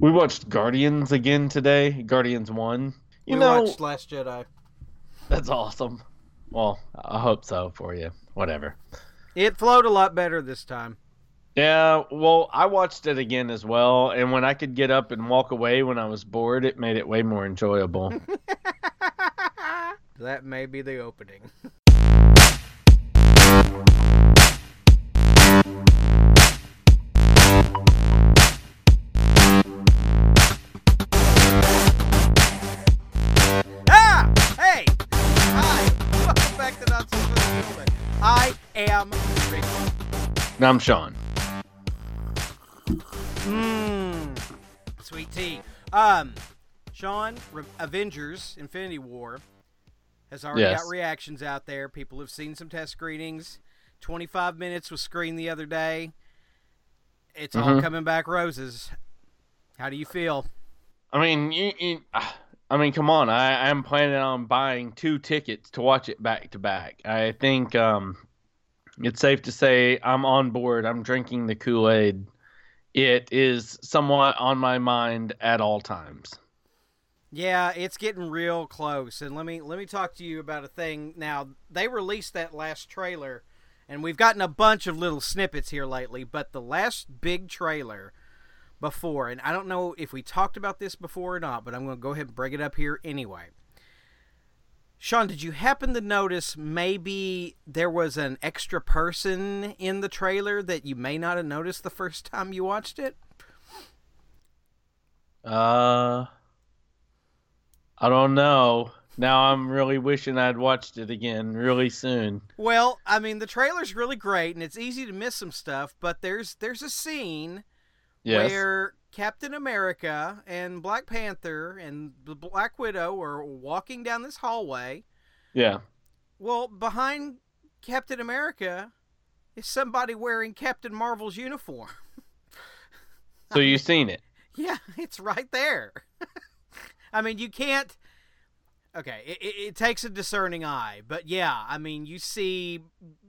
We watched Guardians again today. Guardians one. You we know, watched Last Jedi. that's awesome. Well, I hope so for you. Whatever. It flowed a lot better this time. Yeah, well, I watched it again as well, and when I could get up and walk away when I was bored, it made it way more enjoyable. that may be the opening. Now I'm Sean. Mmm. Sweet tea. Um, Sean, Re- Avengers Infinity War has already Yes. got reactions out there. People have seen some test screenings. 25 minutes was screened the other day. It's all Mhm. coming back roses. How do you feel? I mean, you, you, I mean, come on. I, I'm planning on buying two tickets to watch it back to back. I think um, it's safe to say I'm on board. I'm drinking the Kool Aid. It is somewhat on my mind at all times. Yeah, it's getting real close. And let me let me talk to you about a thing. Now, they released that last trailer and we've gotten a bunch of little snippets here lately, but the last big trailer before, and I don't know if we talked about this before or not, but I'm going to go ahead and bring it up here anyway. Sean, did you happen to notice maybe there was an extra person in the trailer that you may not have noticed the first time you watched it? Uh, I don't know. Now I'm really wishing I'd watched it again really soon. Well, I mean, the trailer's really great, and it's easy to miss some stuff. But there's there's a scene Yes. where Captain America and Black Panther and the Black Widow are walking down this hallway. Yeah. Well, behind Captain America is somebody wearing Captain Marvel's uniform. So you've seen it. Yeah, it's right there. I mean, you can't. Okay, it, it, it takes a discerning eye, but yeah, I mean, you see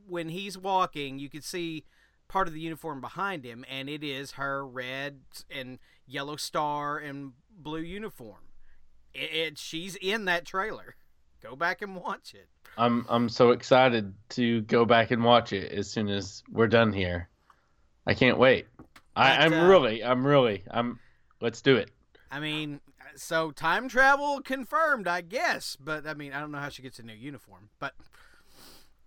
when he's walking, you can see part of the uniform behind him, and it is her red and yellow star and blue uniform. It, it she's in that trailer. Go back and watch it. I'm I'm so excited to go back and watch it as soon as we're done here. I can't wait. I I'm uh, really, I'm really, I'm. Let's do it. I mean, so time travel confirmed, I guess. But I mean, I don't know how she gets a new uniform, but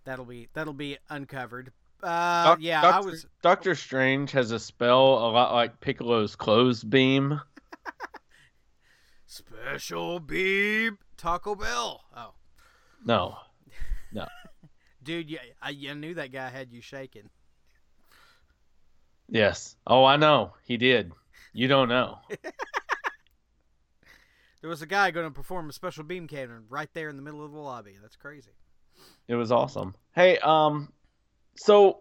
that'll be that'll be uncovered. Uh, Doc- yeah, Doctor, I was. Doctor Strange has a spell a lot like Piccolo's clothes beam. Special beep Taco Bell. Oh, No, No. dude, yeah, I, I knew that guy had you shaking. yes. Oh, I know. He did. You don't know. There was a guy going to perform a special beam cannon right there in the middle of the lobby. That's crazy. It was awesome. Hey, um, so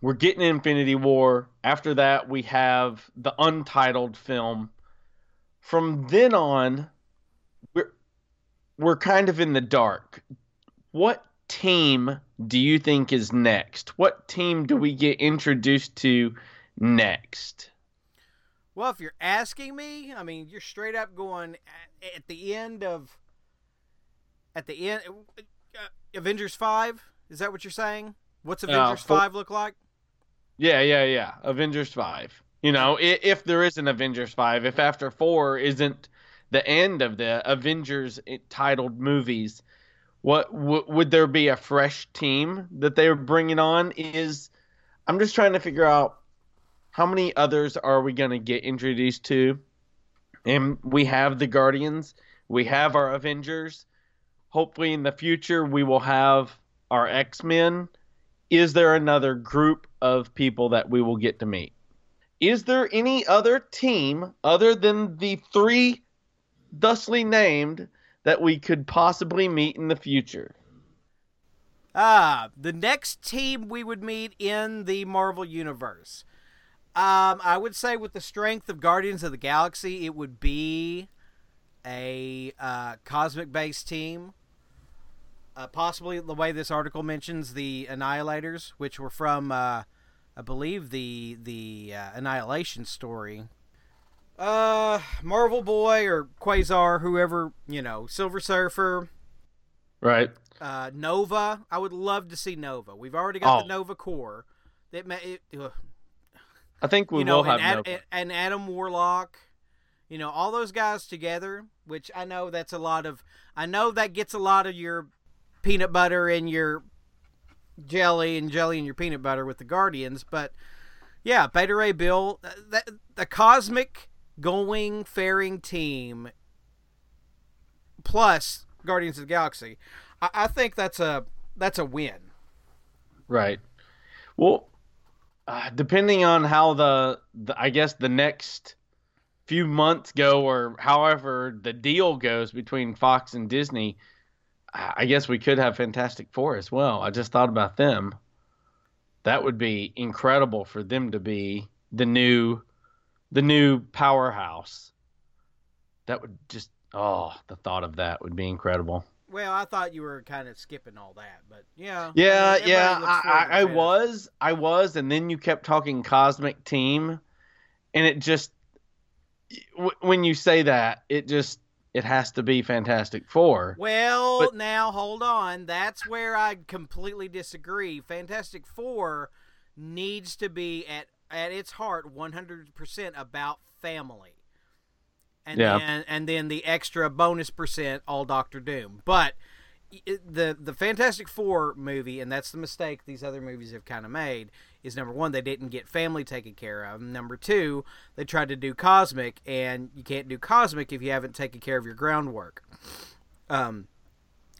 we're getting Infinity War. After that, we have the untitled film. From then on, we're we're kind of in the dark. What team do you think is next? What team do we get introduced to next? Well, if you're asking me, I mean, you're straight up going at, at the end of at the end uh, Avengers 5, is that what you're saying? What's uh, Avengers fo- 5 look like? Yeah, yeah, yeah. Avengers 5. You know, if, if there is an Avengers 5, if after 4 isn't the end of the Avengers titled movies, what w- would there be a fresh team that they're bringing on is I'm just trying to figure out how many others are we going to get introduced to? And we have the Guardians, we have our Avengers. Hopefully in the future we will have our X-Men is there another group of people that we will get to meet? Is there any other team other than the three thusly named that we could possibly meet in the future? Ah, the next team we would meet in the Marvel universe. Um, I would say with the strength of Guardians of the Galaxy, it would be a uh, cosmic-based team. Uh, possibly the way this article mentions the Annihilators, which were from, uh, I believe the the uh, Annihilation story. Uh, Marvel Boy or Quasar, whoever you know, Silver Surfer, Right. uh, Nova. I would love to see Nova. We've already got Oh. the Nova Corps. That may, it, I think we you know, will have. Ad, and Adam Warlock. You know, all those guys together, which I know that's a lot of. I know that gets a lot of your peanut butter and your jelly and jelly and your peanut butter with the Guardians, but yeah, Beta Ray Bill, uh, that, the cosmic going faring team plus Guardians of the Galaxy. I, I think that's a that's a win. Right. Well, uh, depending on how the, the I guess the next few months go, or however the deal goes between Fox and Disney, I guess we could have Fantastic Four as well. I just thought about them. That would be incredible for them to be the new, the new powerhouse. That would just oh, the thought of that would be incredible. Well, I thought you were kind of skipping all that, but yeah. Yeah, yeah, I, I, I was, I was, and then you kept talking cosmic team, and it just, when you say that, it just, it has to be Fantastic Four. Well, But- now hold on. That's where I completely disagree. Fantastic Four needs to be at at its heart 100% about family. And Yeah. then and then the extra bonus percent all Doctor Doom. But the the Fantastic Four movie, and that's the mistake these other movies have kind of made, is number one they didn't get family taken care of. Number two, they tried to do cosmic, and you can't do cosmic if you haven't taken care of your groundwork. Um,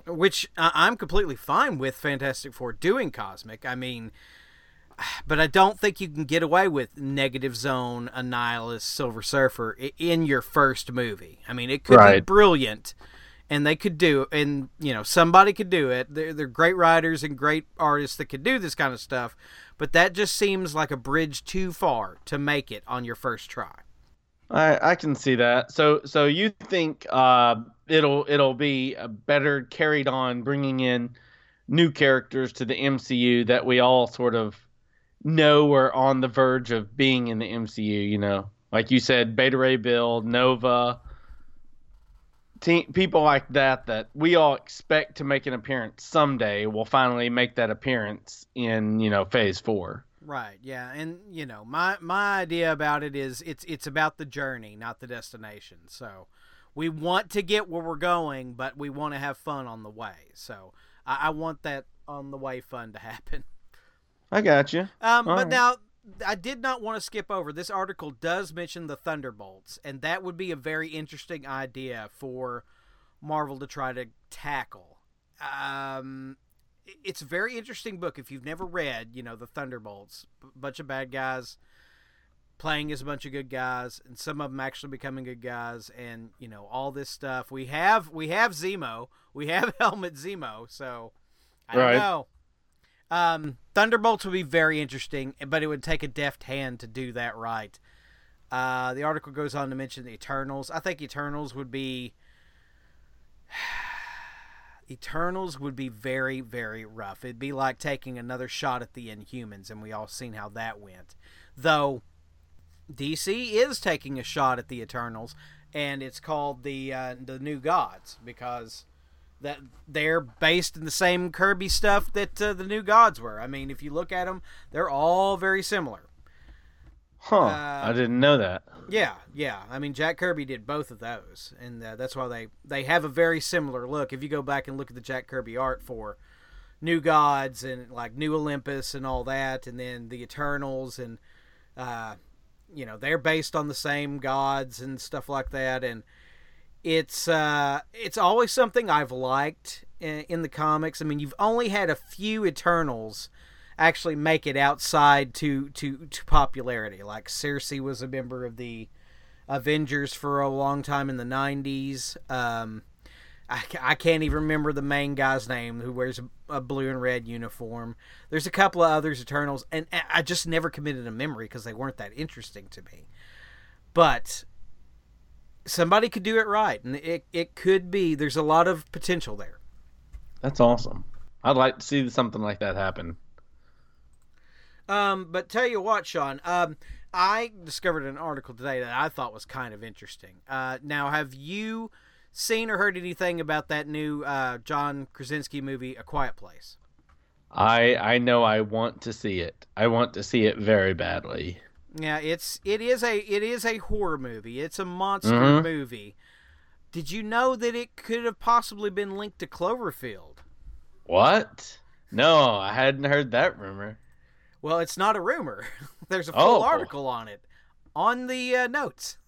which I'm completely fine with Fantastic Four doing cosmic. I mean, but I don't think you can get away with Negative Zone, Annihilus, Silver Surfer in your first movie. I mean, it could be brilliant, and they could do, and you know, somebody could do it. They're, they're great writers and great artists that could do this kind of stuff, but that just seems like a bridge too far to make it on your first try. I, I can see that. So, so you think uh, it'll, it'll be uh, better carried on, bringing in new characters to the MCU that we all sort of know are on the verge of being in the MCU. You know, like you said, Beta Ray Bill, Nova, te- people like that that we all expect to make an appearance someday will finally make that appearance in you know Phase Four. Right. Yeah, and you know, my my idea about it is it's it's about the journey, not the destination. So, we want to get where we're going, but we want to have fun on the way. So, I, I want that on the way fun to happen. I got you. Um, All but right. now I did not want to skip over. This article does mention the Thunderbolts, and that would be a very interesting idea for Marvel to try to tackle. Um, it's a very interesting book if you've never read. You know, the Thunderbolts, a bunch of bad guys playing as a bunch of good guys, and some of them actually becoming good guys, and you know all this stuff. We have we have Zemo, we have Helmut Zemo, so I don't know. Um, Thunderbolts would be very interesting, but it would take a deft hand to do that right. Uh, the article goes on to mention the Eternals. I think Eternals would be. Eternals would be very, very rough. It'd be like taking another shot at the Inhumans, and we all seen how that went. Though DC is taking a shot at the Eternals, and it's called the uh, the New Gods because that they're based in the same Kirby stuff that uh, the New Gods were. I mean, if you look at them, they're all very similar. Huh? Uh, I didn't know that. Yeah, yeah. I mean, Jack Kirby did both of those, and uh, that's why they they have a very similar look. If you go back and look at the Jack Kirby art for New Gods and like New Olympus and all that, and then the Eternals, and uh, you know they're based on the same gods and stuff like that, and it's uh, it's always something I've liked in, the comics. I mean, you've only had a few Eternals actually make it outside to to to popularity. Like Sersi was a member of the Avengers for a long time in the '90s. Um, I, I can't even remember the main guy's name who wears a, a blue and red uniform. There's a couple of others Eternals, and I just never committed a memory because they weren't that interesting to me. But somebody could do it right, and it it could be. There's a lot of potential there. That's awesome. I'd like to see something like that happen. Um, but tell you what, Sean. Um, I discovered an article today that I thought was kind of interesting. Uh, now, have you seen or heard anything about that new uh, John Krasinski movie, A Quiet Place? I I know I want to see it. I want to see it very badly. Yeah, it's it is a it is a horror movie. It's a monster Mhm. movie. Did you know that it could have possibly been linked to Cloverfield? What? No, I hadn't heard that rumor. Well, it's not a rumor. There's a full Oh. article on it on the uh, notes.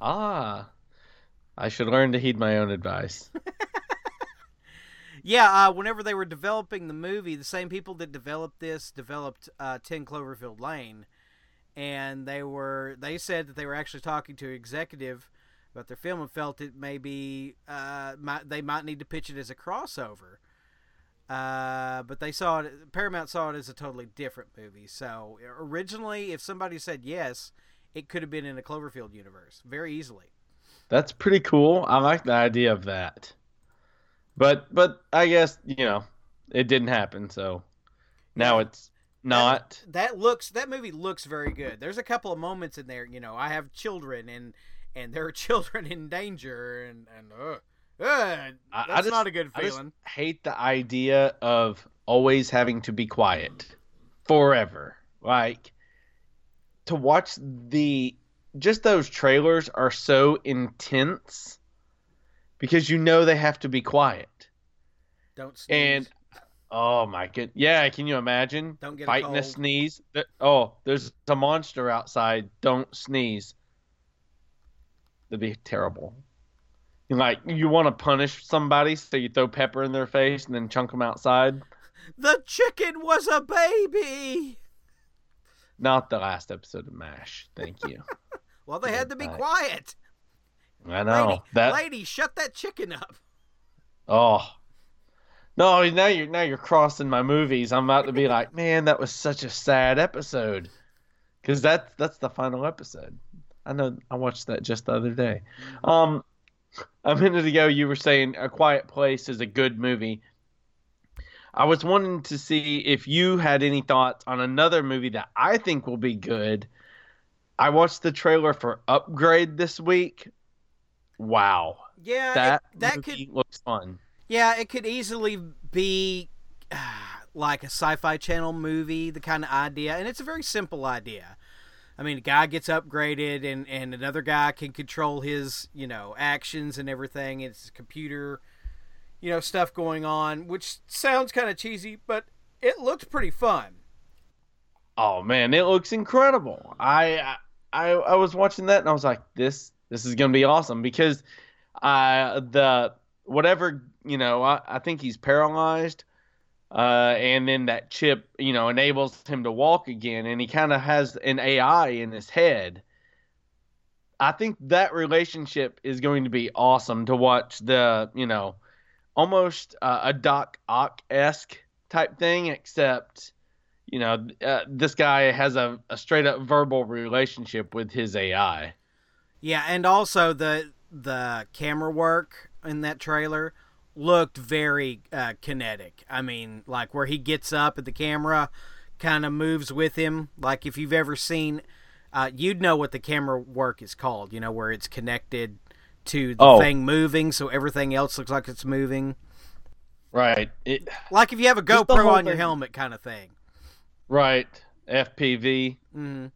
Ah, I should learn to heed my own advice. Yeah, uh, whenever they were developing the movie, the same people that developed this developed uh, Ten Cloverfield Lane, and they were they said that they were actually talking to an executive about their film and felt it maybe uh, might, they might need to pitch it as a crossover. Uh, but they saw it. Paramount saw it as a totally different movie. So originally, if somebody said yes, it could have been in a Cloverfield universe very easily. That's pretty cool. I like the idea of that. But but I guess, you know, it didn't happen, so now it's not. that looks that movie looks very good. There's a couple of moments in there, you know, I have children and and there are children in danger and and uh, uh, that's I just- not a good I just feeling. hate the idea of always having to be quiet forever. Like to watch the just those trailers are so intense because you know they have to be quiet. Don't sneeze. And oh my god, yeah, can you imagine don't get a fighting a, cold. sneeze? Oh, there's a monster outside. Don't sneeze. That'd be terrible. Like you want to punish somebody, so you throw pepper in their face and then chunk them outside. The chicken was a baby. Not the last episode of Mash. Thank you. Well, they had to be quiet. I know lady, that. lady, shut that chicken up. Oh. No, now you're now you're crossing my movies. I'm about to be like, man, that was such a sad episode, because that's that's the final episode. I know I watched that just the other day. Um, a minute ago you were saying A Quiet Place is a good movie. I was wanting to see if you had any thoughts on another movie that I think will be good. I watched the trailer for Upgrade this week. Wow, Yeah, it- that that movie could looks fun. Yeah, it could easily be like a sci-fi channel movie, the kind of idea, and it's a very simple idea. I mean, a guy gets upgraded, and and another guy can control his, you know, actions and everything. It's computer, you know, stuff going on, which sounds kind of cheesy, but it looks pretty fun. Oh man, it looks incredible. I I I was watching that and I was like, this this is gonna be awesome because uh the whatever you know I, I think he's paralyzed, uh and then that chip you know enables him to walk again and he kind of has an AI in his head. I think that relationship is going to be awesome to watch the you know almost uh, a Doc Ock esque type thing except you know, uh, this guy has a, a straight up verbal relationship with his AI. Yeah, and also the the camera work in that trailer looked very uh, kinetic. I mean, like where he gets up and the camera kind of moves with him. Like if you've ever seen, uh, you'd know what the camera work is called. You know, where it's connected to the Oh. thing moving, so everything else looks like it's moving. Right. It Like if you have a GoPro whole on your helmet, kind of thing. right. FPV Mm.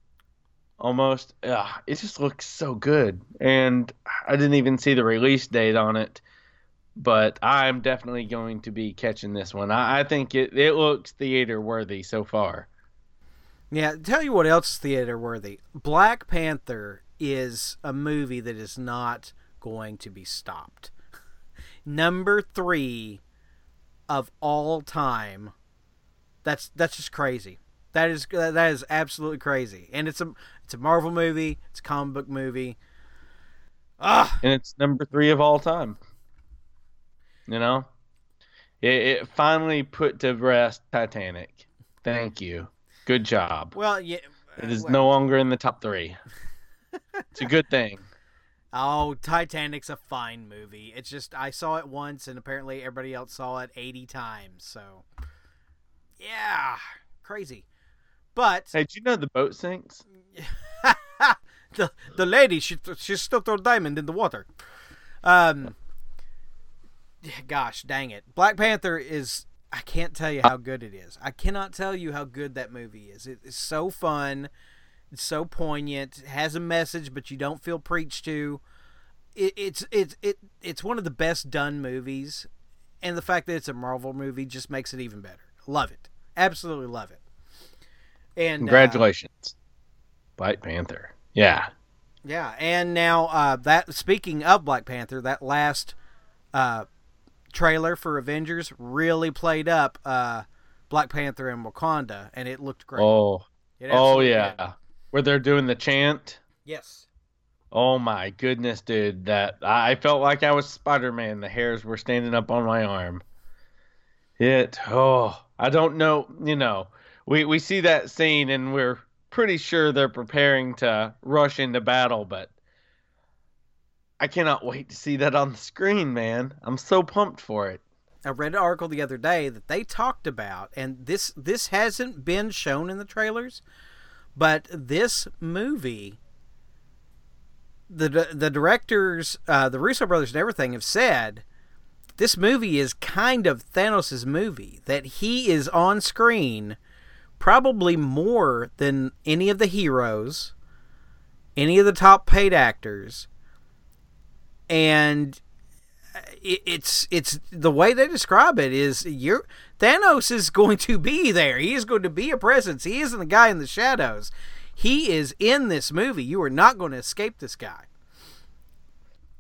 almost. Yeah, it just looks so good. And I didn't even see the release date on it. But I'm definitely going to be catching this one. I, I think it, it looks theater worthy so far. Yeah, tell you what else is theater worthy. Black Panther is a movie that is not going to be stopped. Number three of all time. That's that's just crazy. That is that is absolutely crazy. And it's a it's a Marvel movie. It's a comic book movie. Ah, And it's number three of all time. You know? It, it finally put to rest Titanic. Thank you. Good job. well, yeah. It is well- no longer in the top three. It's a good thing. Oh, Titanic's a fine movie. It's just I saw it once, and apparently everybody else saw it eighty times. So, yeah, crazy. But Hey, did you know the boat sinks? the the lady she she still throw diamond in the water. Um, gosh, dang it, Black Panther is. I can't tell you how good it is. I cannot tell you how good that movie is. It is so fun. It's so poignant. It has a message, but you don't feel preached to. It, it's it's it it's one of the best done movies, and the fact that it's a Marvel movie just makes it even better. Love it. Absolutely love it. And uh, Congratulations, Black Panther. Yeah, Yeah, and now uh, that speaking of Black Panther, that last uh, trailer for Avengers really played up uh, Black Panther and Wakanda, and it looked great. Oh, oh yeah. did. Where they're doing the chant. Yes. Oh my goodness, dude! That I I felt like I was Spider Man. The hairs were standing up on my arm. It. Oh, I don't know. You know, we we see that scene and we're pretty sure they're preparing to rush into battle, but I cannot wait to see that on the screen, man. I'm so pumped for it. I read an article the other day that they talked about, and this this hasn't been shown in the trailers, but this movie, the the directors, uh, the Russo brothers, and everything have said this movie is kind of Thanos' movie. That he is on screen probably more than any of the heroes, any of the top paid actors, and it, it's it's the way they describe it is you're Thanos is going to be there. He is going to be a presence. He isn't the guy in the shadows. He is in this movie. You are not going to escape this guy.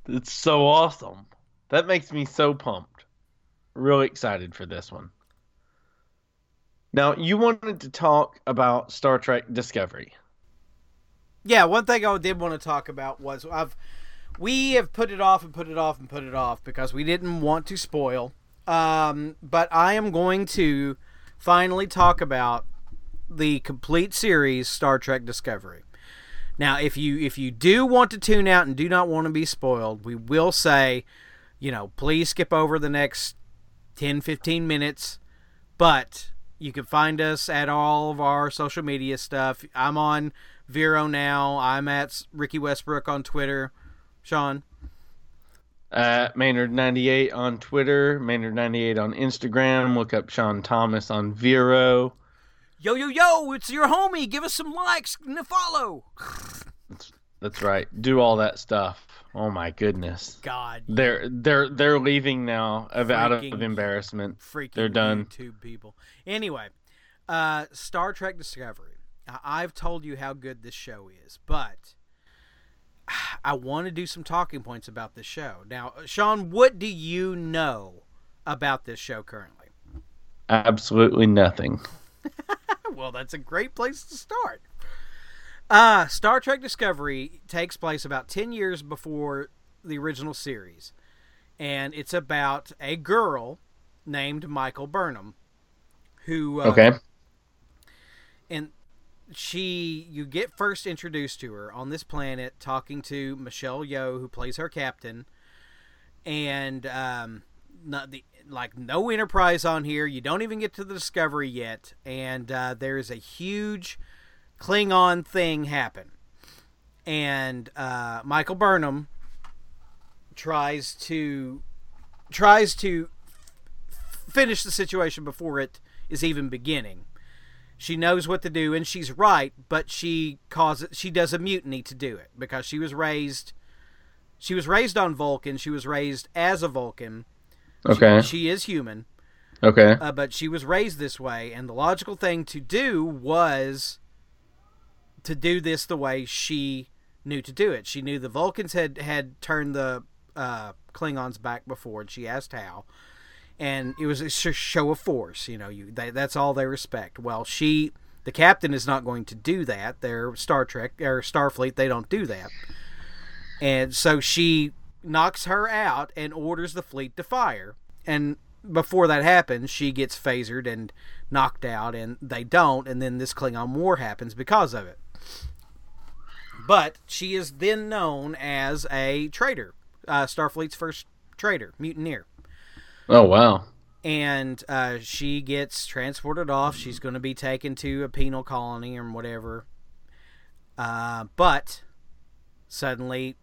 It's so awesome. That makes me so pumped. Really excited for this one. Now, you wanted to talk about Star Trek Discovery. Yeah, one thing I did want to talk about was I've we have put it off and put it off and put it off because we didn't want to spoil. Um, but I am going to finally talk about the complete series Star Trek Discovery. Now, if you if you do want to tune out and do not want to be spoiled, we will say, you know, please skip over the next 10 15 minutes, but you can find us at all of our social media stuff. I'm on Vero now. I'm at Ricky Westbrook on Twitter. Sean. Uh, Maynard98 on Twitter, Maynard98 on Instagram. Look up Sean Thomas on Vero. Yo, yo, yo, it's your homie. Give us some likes and a follow. That's that's right. Do all that stuff. Oh my goodness. God. They're they're they're leaving now of out of embarrassment. Freaking They're done. YouTube people. Anyway, uh, Star Trek Discovery. I've told you how good this show is, but I want to do some talking points about this show. Now, Sean, what do you know about this show currently? Absolutely nothing. well, that's a great place to start. Uh, Star Trek Discovery takes place about 10 years before the original series. And it's about a girl named Michael Burnham who uh, Okay. and she you get first introduced to her on this planet talking to Michelle Yeoh who plays her captain. And um not the like no enterprise on here. You don't even get to the discovery yet. And uh, there's a huge klingon thing happen. And uh, michael burnham tries to tries to finish the situation before it is even beginning she knows what to do and she's right but she causes she does a mutiny to do it because she was raised she was raised on vulcan she was raised as a vulcan She- Okay. she, is human Okay. uh, but she was raised this way and the logical thing to do was to do this the way she knew to do it she knew the vulcans had had turned the uh, klingons back before and she asked how and it was a show of force you know you that's all they respect. Well she the captain is not going to do that. They're star trek or starfleet they don't do that. And so she knocks her out and orders the fleet to fire. And before that happens she gets phasered and knocked out and they don't and then this klingon war happens because of it. But she is then known as a traitor uh, starfleet's first traitor mutineer Oh wow. and uh, she gets transported off. She's going to be taken to a penal colony or whatever. Uh, but suddenly,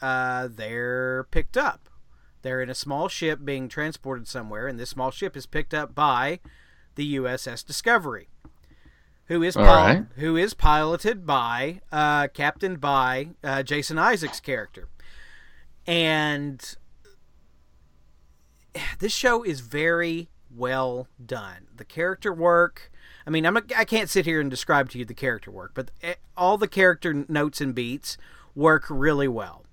uh, they're picked up. They're in a small ship being transported somewhere, and this small ship is picked up by the USS Discovery, who is pil- right. who is piloted by uh, captained by uh, Jason Isaacs' character, and this show is very well done. The character work. I mean, I'm not, I can't sit here and describe to you the character work, but eh, all the character notes and beats work really well.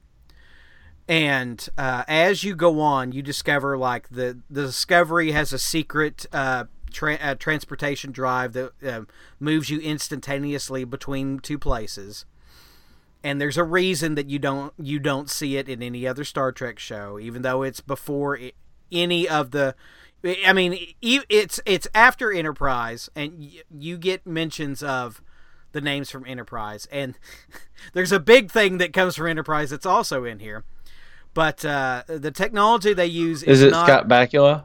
And uh, as you go on, you discover like the the discovery has a secret uh, tra- uh, transportation drive that uh, moves you instantaneously between two places. And there's a reason that you don't you don't see it in any other Star Trek show, even though it's before i any of the. I mean, it's it's after Enterprise, and you get mentions of the names from Enterprise, and there's a big thing that comes from Enterprise that's also in here. But uh, the technology they use is, Is it not, Scott Bakula?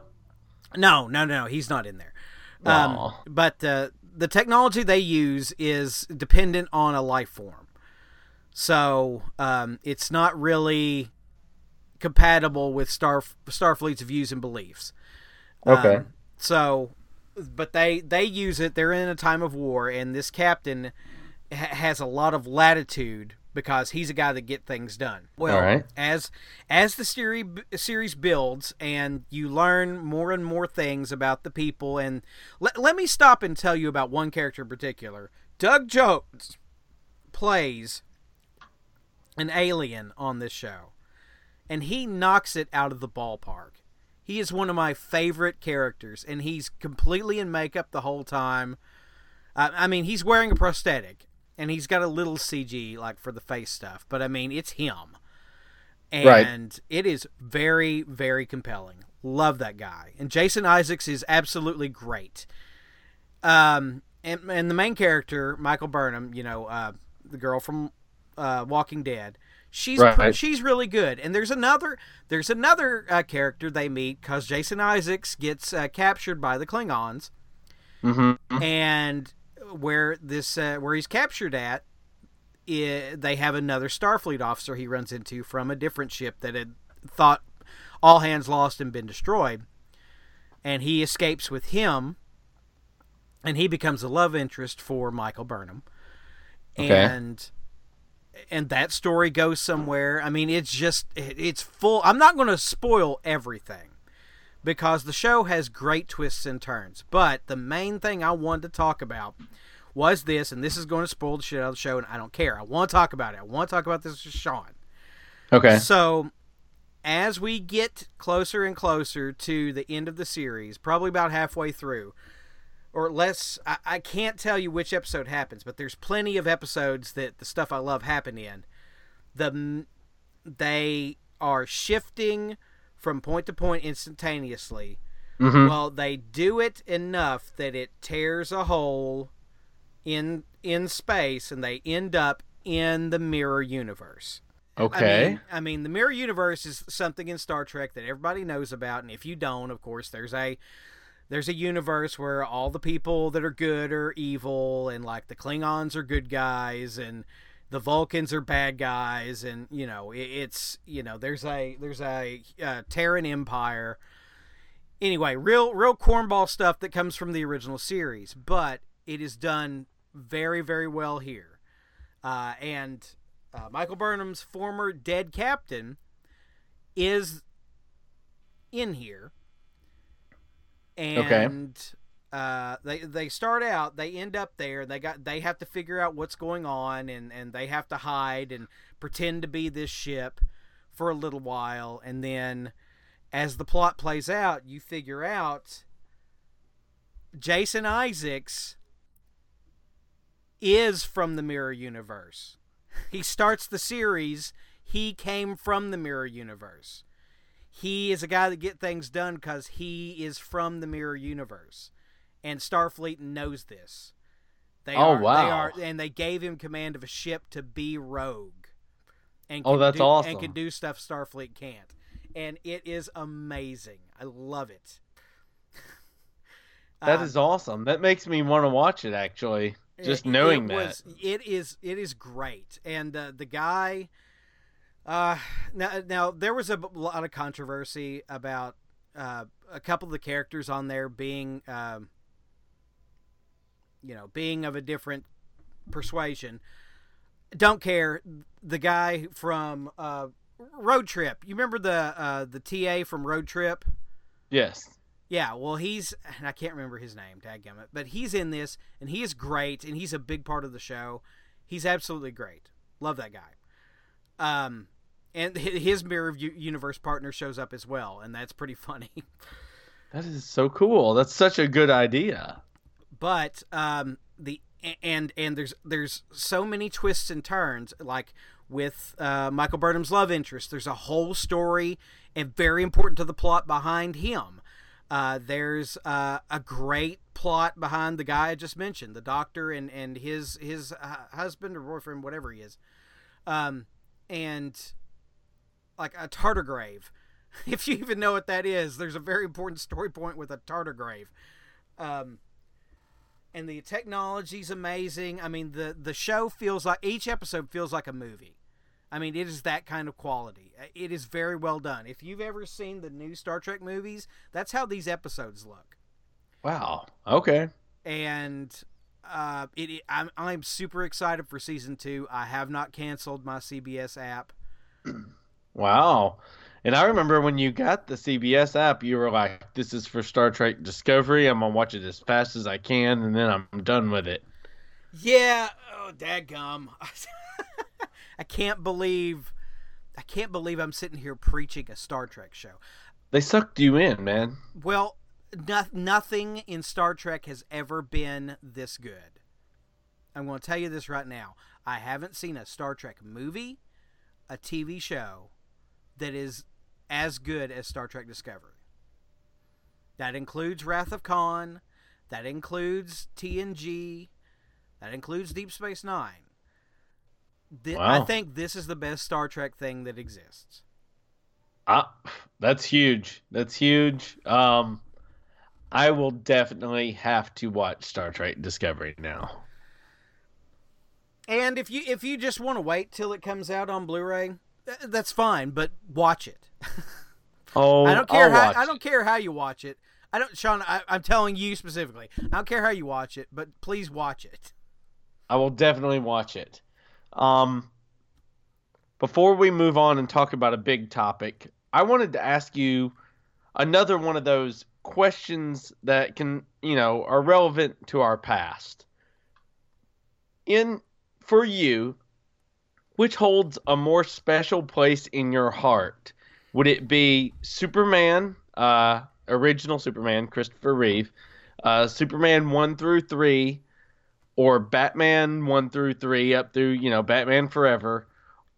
no, no, no, he's not in there. Um, but uh, the technology they use is dependent on a life form, so um, it's not really compatible with Star Starfleet's views and beliefs. Okay. Um, so, but they they use it. They're in a time of war, and this captain ha- has a lot of latitude because he's a guy that get things done. Well, right. as as the series series builds and you learn more and more things about the people, and let let me stop and tell you about one character in particular. Doug Jones plays an alien on this show, and he knocks it out of the ballpark. He is one of my favorite characters, and he's completely in makeup the whole time. Uh, I mean, he's wearing a prosthetic, and he's got a little CG like for the face stuff, but I mean, it's him, and Right. it is very, very compelling. Love that guy, and Jason Isaacs is absolutely great. Um, and and the main character, Michael Burnham, you know, uh, the girl from uh, Walking Dead. She's Right. she's really good. And there's another there's another uh, character they meet because Jason Isaacs gets uh, captured by the Klingons, Mm-hmm. and where this uh, where he's captured at, i they have another Starfleet officer he runs into from a different ship that had thought all hands lost and been destroyed, and he escapes with him, and he becomes a love interest for Michael Burnham, Okay. and and that story goes somewhere. I mean, it's just it- it's full. I'm not going to spoil everything because the show has great twists and turns. But the main thing I wanted to talk about was this, and this is going to spoil the shit out of the show, and I don't care. I want to talk about it. I want to talk about this with Sean. Okay. So, as we get closer and closer to the end of the series, probably about halfway through, or less, I, I can't tell you which episode happens, but there's plenty of episodes that the stuff I love happen in. The they are shifting from point to point instantaneously. Mm-hmm. Well, they do it enough that it tears a hole in in space, and they end up in the mirror universe. okay. I mean, I mean, the mirror universe is something in Star Trek that everybody knows about, and if you don't, of course, there's a there's a universe where all the people that are good are evil, and like the Klingons are good guys, and the Vulcans are bad guys, and you know, it's you know, there's a there's a uh, Terran Empire. Anyway, real real cornball stuff that comes from the original series, but it is done very very well here, uh, and uh, Michael Burnham's former dead captain is in here, and uh, they they start out. They end up there. They got they have to figure out what's going on, and and they have to hide and pretend to be this ship for a little while, and then as the plot plays out, you figure out Jason Isaacs is from the mirror universe. He starts the series. He came from the mirror universe. He is a guy that get things done because he is from the mirror universe, and Starfleet knows this. They Oh, are, They wow. are, and they gave him command of a ship to be rogue. And Oh, that's do, awesome. And can do stuff Starfleet can't, and it is amazing. I love it. That Um, is awesome. That makes me want to watch it. Actually, just knowing it that. was, it is it is great and uh, the guy uh now now there was a lot of controversy about uh, a couple of the characters on there being um you know being of a different persuasion don't care the guy from uh road trip you remember the uh the ta from road trip Yes. yeah, well, he's and I can't remember his name, dadgummit, but he's in this and he is great and he's a big part of the show. He's absolutely great. Love that guy. Um, and his mirror universe partner shows up as well, and that's pretty funny. That is so cool. That's such a good idea. but um, the and and there's there's so many twists and turns like with uh, Michael Burnham's love interest. There's a whole story and very important to the plot behind him. Uh, there's uh, a great plot behind the guy I just mentioned, the doctor and and his his uh, husband or boyfriend, whatever he is, um, and like a tardigrade. If you even know what that is, there's a very important story point with a tardigrade. Um, and the technology's amazing. I mean, the the show feels like each episode feels like a movie. I mean, it is that kind of quality. It is very well done. If you've ever seen the new Star Trek movies, that's how these episodes look. Wow. Okay. And uh, it, it I'm I'm super excited for season two. I have not canceled my CBS app. Wow. And I remember when you got the CBS app, you were like, "This is for Star Trek Discovery. I'm gonna watch it as fast as I can, and then I'm done with it." Yeah. Oh, dadgum. I can't believe. I can't believe I'm sitting here preaching a Star Trek show. They sucked you in, man. Well, no, nothing in Star Trek has ever been this good. I'm going to tell you this right now. I haven't seen a Star Trek movie, a TV show that is as good as Star Trek Discovery. That includes Wrath of Khan, that includes TNG, that includes Deep Space Nine. Th- I think this is the best Star Trek thing that exists. Ah, that's huge. That's huge. Um, I will definitely have to watch Star Trek Discovery now. And if you if you just want to wait till it comes out on Blu-ray, that's fine. But watch it. Oh, I don't care I'll how watch I don't care how you watch it. I don't, Sean. I, I'm telling you specifically. I don't care how you watch it, but please watch it. I will definitely watch it. Um, before we move on and talk about a big topic, I wanted to ask you another one of those questions that can, you know, are relevant to our past. In for you, which holds a more special place in your heart? Would it be Superman, uh, original Superman, Christopher Reeve, uh, Superman one through three, or Batman 1 through 3 up through, you know, Batman Forever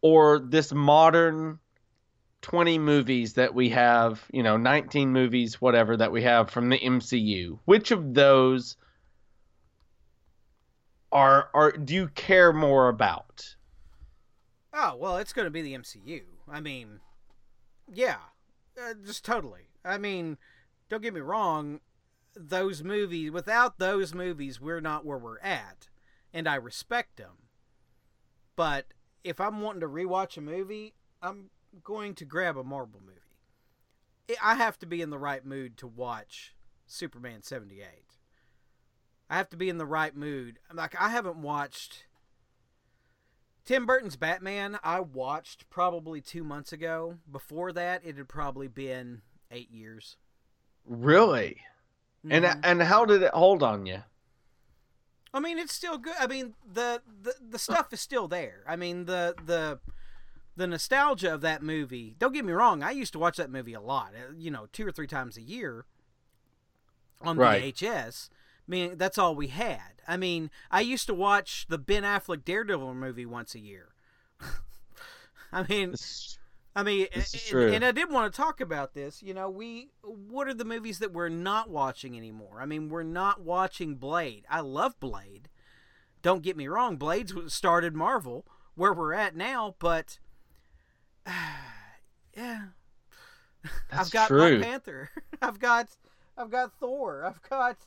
or this modern 20 movies that we have, you know, 19 movies whatever that we have from the MCU. Which of those are are do you care more about? Oh well, it's going to be the MCU. I mean, yeah, uh, just totally. I mean, don't get me wrong. Those movies, without those movies, we're not where we're at, and I respect them. But if I'm wanting to rewatch a movie, I'm going to grab a Marvel movie. I- have to be in the right mood to watch Superman 78. I have to be in the right mood. Like I haven't watched Tim Burton's Batman, I watched probably two months ago. Before that, it had probably been eight years. Really? And Mhm. and how did it hold on you? I mean, it's still good. I mean, the, the the stuff is still there. I mean, the the the nostalgia of that movie. Don't get me wrong. I used to watch that movie a lot. uh, You know, two or three times a year on Right. VHS. I mean, that's all we had. I mean, I used to watch the Ben Affleck Daredevil movie once a year. I mean, This- I mean, and- and I did want to talk about this. You know, we what are the movies that we're not watching anymore? I mean, we're not watching Blade. I love Blade. Don't get me wrong, Blade's started Marvel where we're at now, but yeah, That's I've got true. Black Panther. I've got I've got Thor. I've got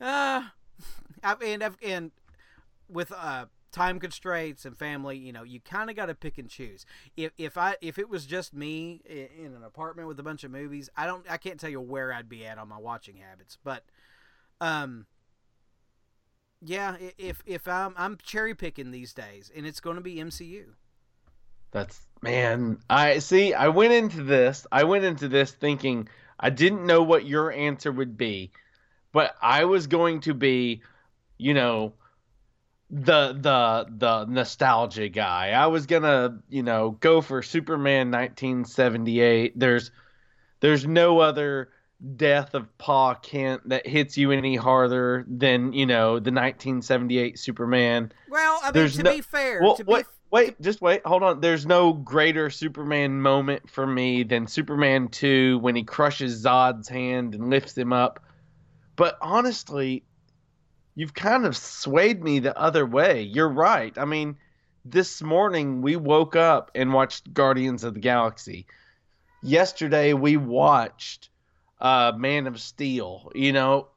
Uh, I mean, I've- and with uh time constraints and family, you know, you kind of got to pick and choose. If if I if it was just me i- in an apartment with a bunch of movies, I don't I can't tell you where I'd be at on my watching habits, but um yeah, if if I'm I'm cherry picking these days and it's going to be MCU. That's man. I see. I went into this. I went into this thinking I didn't know what your answer would be, but I was going to be, you know, the the the nostalgia guy. I was gonna, you know, go for Superman 1978. There's there's no other death of Pa Kent that hits you any harder than you know the 1978 Superman. Well, I mean There's to no- be fair, Well, to be wait, wait, just wait. Hold on. There's no greater Superman moment for me than Superman 2 when he crushes Zod's hand and lifts him up. But honestly, you've kind of swayed me the other way. You're right. I mean, this morning we woke up and watched Guardians of the Galaxy. Yesterday we watched uh, Man of Steel. You know,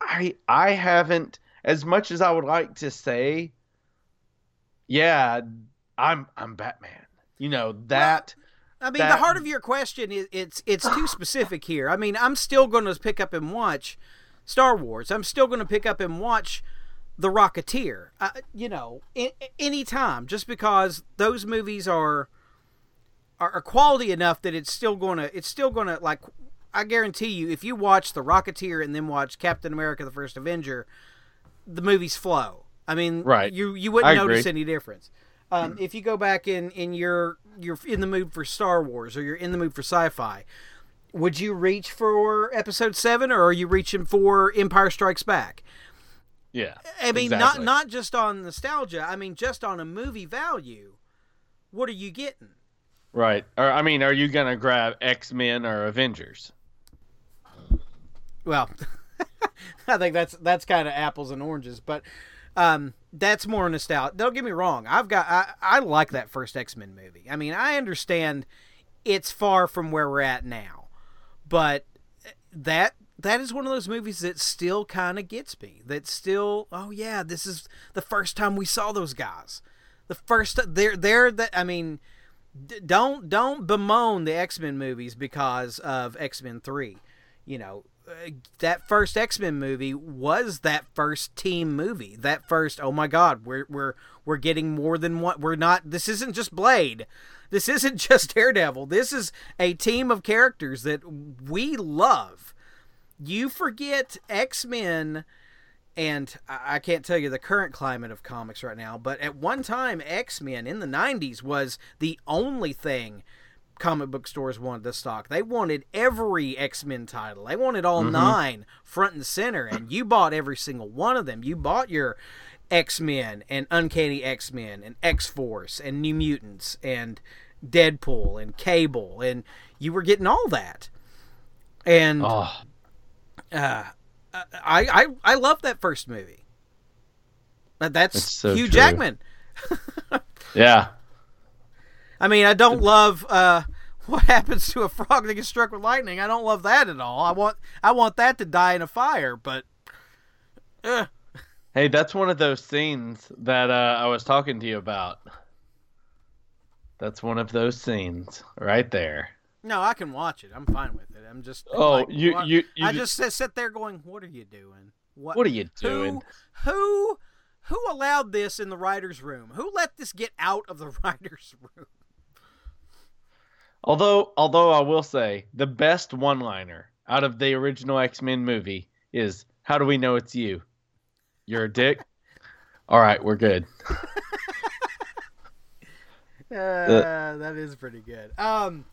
I I haven't as much as I would like to say yeah, I'm I'm Batman. You know that. I mean, that- the heart of your question is it's it's too specific here. I mean, I'm still going to pick up and watch Star Wars. I'm still going to pick up and watch The Rocketeer. Uh, you know, any anytime, just because those movies are, are are quality enough that it's still going to it's still going to like. I guarantee you, if you watch The Rocketeer and then watch Captain America: The First Avenger, the movies flow. I mean, Right. You you wouldn't I agree. notice any difference. Um, if you go back in in your you're in the mood for Star Wars or you're in the mood for sci-fi, would you reach for Episode Seven or are you reaching for Empire Strikes Back? Yeah. I mean, exactly. not not just on nostalgia. I mean, just on a movie value. What are you getting? right. Or I mean, are you gonna grab X Men or Avengers? Well, I think that's that's kind of apples and oranges, but um, that's more nostalgia. Don't get me wrong. I've got I, I like that first X Men movie. I mean, I understand it's far from where we're at now, but that that is one of those movies that still kind of gets me. That still, oh yeah, this is the first time we saw those guys. The first they're they're that I mean, don't don't bemoan the X Men movies because of X Men Three. You know, that first X Men movie was that first team movie. That first, oh my God, we're we're we're getting more than one. We're not. This isn't just Blade. This isn't just Daredevil. This is a team of characters that we love. You forget X Men and I can't tell you the current climate of comics right now, but at one time, X Men in the 90s was the only thing comic book stores wanted the stock. They wanted every X Men title, they wanted all nine front and center, and you bought every single one of them. You bought your X Men and Uncanny X Men and X Force and New Mutants and Deadpool and Cable, and you were getting all that. And Oh, uh, I I I love that first movie. But that's so Hugh true. Jackman. yeah. I mean, I don't love uh, what happens to a frog that gets struck with lightning. I don't love that at all. I want I want that to die in a fire. But uh, Hey, that's one of those scenes that uh, I was talking to you about. That's one of those scenes right there. no, I can watch it. I'm fine with it. I'm just Oh, like, you you, you I just, just sit, sit there going, "What are you doing? What what are you doing? Who who who allowed this in the writers' room? Who let this get out of the writers' room?" Although, although I will say the best one-liner out of the original X-Men movie is, "How do we know it's you? You're a dick." All right, we're good. Uh, that is pretty good. Um,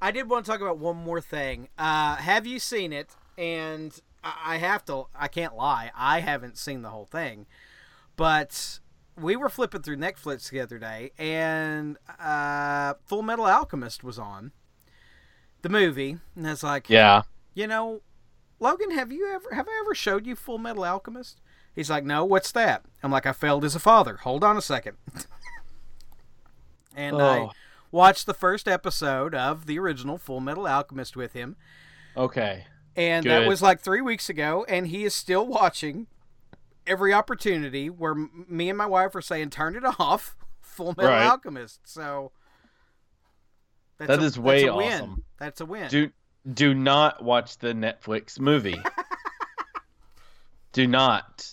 I did want to talk about one more thing. Uh, have you seen it? And I I have to. I can't lie. I haven't seen the whole thing, but we were flipping through Netflix the other day, and uh, Full Metal Alchemist was on the movie, and I was like, Yeah. you know, Logan, have you ever have I ever showed you Full Metal Alchemist? He's like, no, what's that? I'm like, I failed as a father. Hold on a second. and I Oh. watched the first episode of the original Full Metal Alchemist with him. Okay. And Good. that was like three weeks ago, and he is still watching every opportunity where m- me and my wife are saying, "Turn it off." Full Metal Right. Alchemist. So that's That a, is way that's a win. awesome. That's a win. Do do not watch the Netflix movie. do not.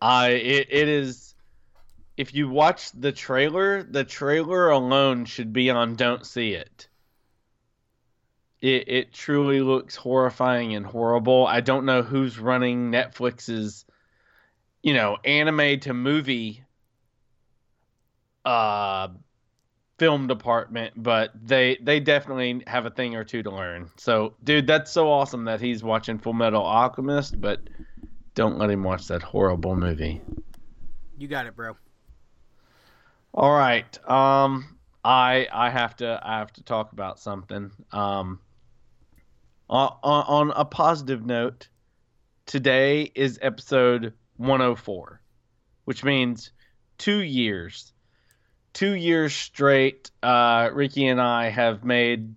I it, it is if you watch the trailer, the trailer alone should be on don't see it. It it truly looks horrifying and horrible. I don't know who's running Netflix's you know, anime to movie uh film department, but they they definitely have a thing or two to learn. So, dude, that's so awesome that he's watching Full Metal Alchemist, but don't let him watch that horrible movie. you got it, bro. All right. Um I I have to I have to talk about something. Um on, on on a positive note, today is episode 104, which means 2 years. 2 years straight uh Ricky and I have made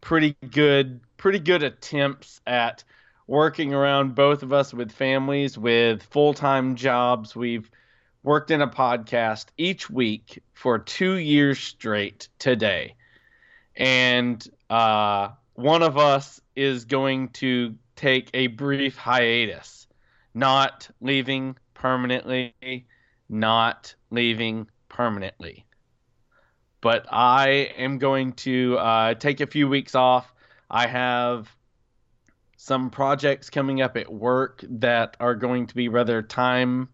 pretty good pretty good attempts at working around both of us with families with full-time jobs. We've worked in a podcast each week for two years straight today. And uh, one of us is going to take a brief hiatus, not leaving permanently, not leaving permanently. But I am going to uh, take a few weeks off. I have some projects coming up at work that are going to be rather time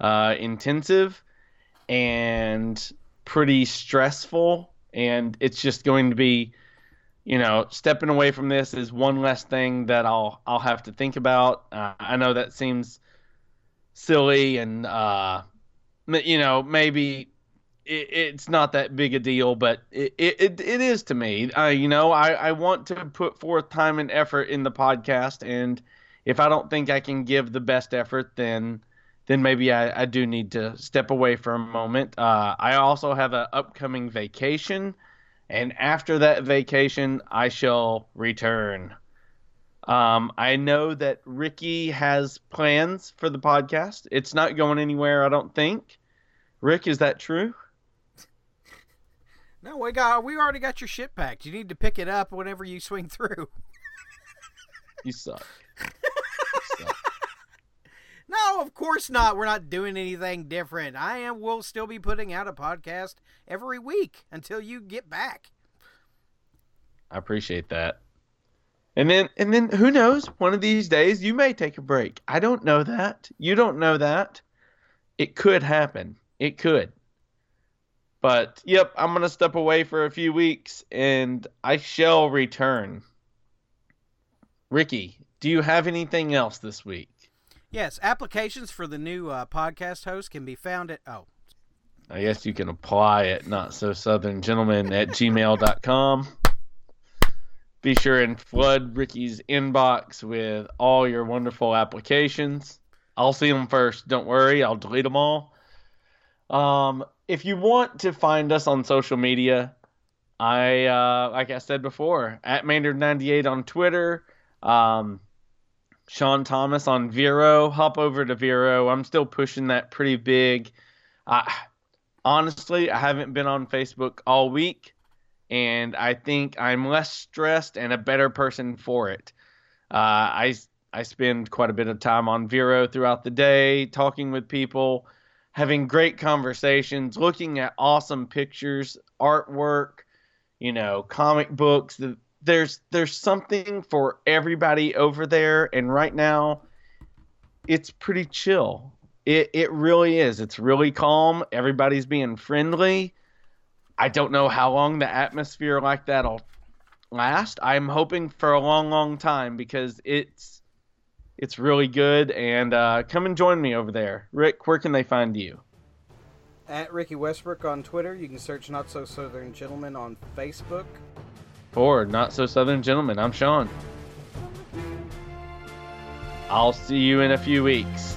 uh, intensive and pretty stressful. And it's just going to be, you know, stepping away from this is one less thing that I'll I'll have to think about. Uh, I know that seems silly, and uh, you know, maybe it, it's not that big a deal, but it it, it is to me. Uh, you know, I I want to put forth time and effort in the podcast, and if I don't think I can give the best effort, then then maybe I, I do need to step away for a moment. Uh, I also have an upcoming vacation, and after that vacation, I shall return. Um, I know that Ricky has plans for the podcast. It's not going anywhere, I don't think. Rick, is that true? No, we got we already got your shit packed. You need to pick it up whenever you swing through. You suck. You suck. No, of course not. We're not doing anything different. I am. We'll still be putting out a podcast every week until you get back. I appreciate that. And then and then who knows? One of these days you may take a break. I don't know that. You don't know that. It could happen. It could. But yep, I'm gonna step away for a few weeks and I shall return. Ricky, do you have anything else this week? Yes, applications for the new uh, podcast host can be found at oh I guess you can apply at not so southern gentleman at gmail.com. Be sure and flood Ricky's inbox with all your wonderful applications. I'll see them first. Don't worry, I'll delete them all. Um, if you want to find us on social media, I uh, like I said before, at Maynard98 on Twitter, um, Sean Thomas on Vero. Hop over to Vero. I'm still pushing that pretty big. I honestly, I haven't been on Facebook all week, and I think I'm less stressed and a better person for it. Uh, I I spend quite a bit of time on Vero throughout the day, talking with people, having great conversations, looking at awesome pictures, artwork, you know, comic books. The- There's there's something for everybody over there, and right now, it's pretty chill. It it really is. It's really calm. Everybody's being friendly. I don't know how long the atmosphere like that'll last. I'm hoping for a long, long time because it's it's really good. And uh, come and join me over there, Rick. Where can they find you? at Ricky Westbrook on Twitter. You can search Not So Southern Gentleman on Facebook. For not so southern gentlemen, I'm Sean. I'll see you in a few weeks.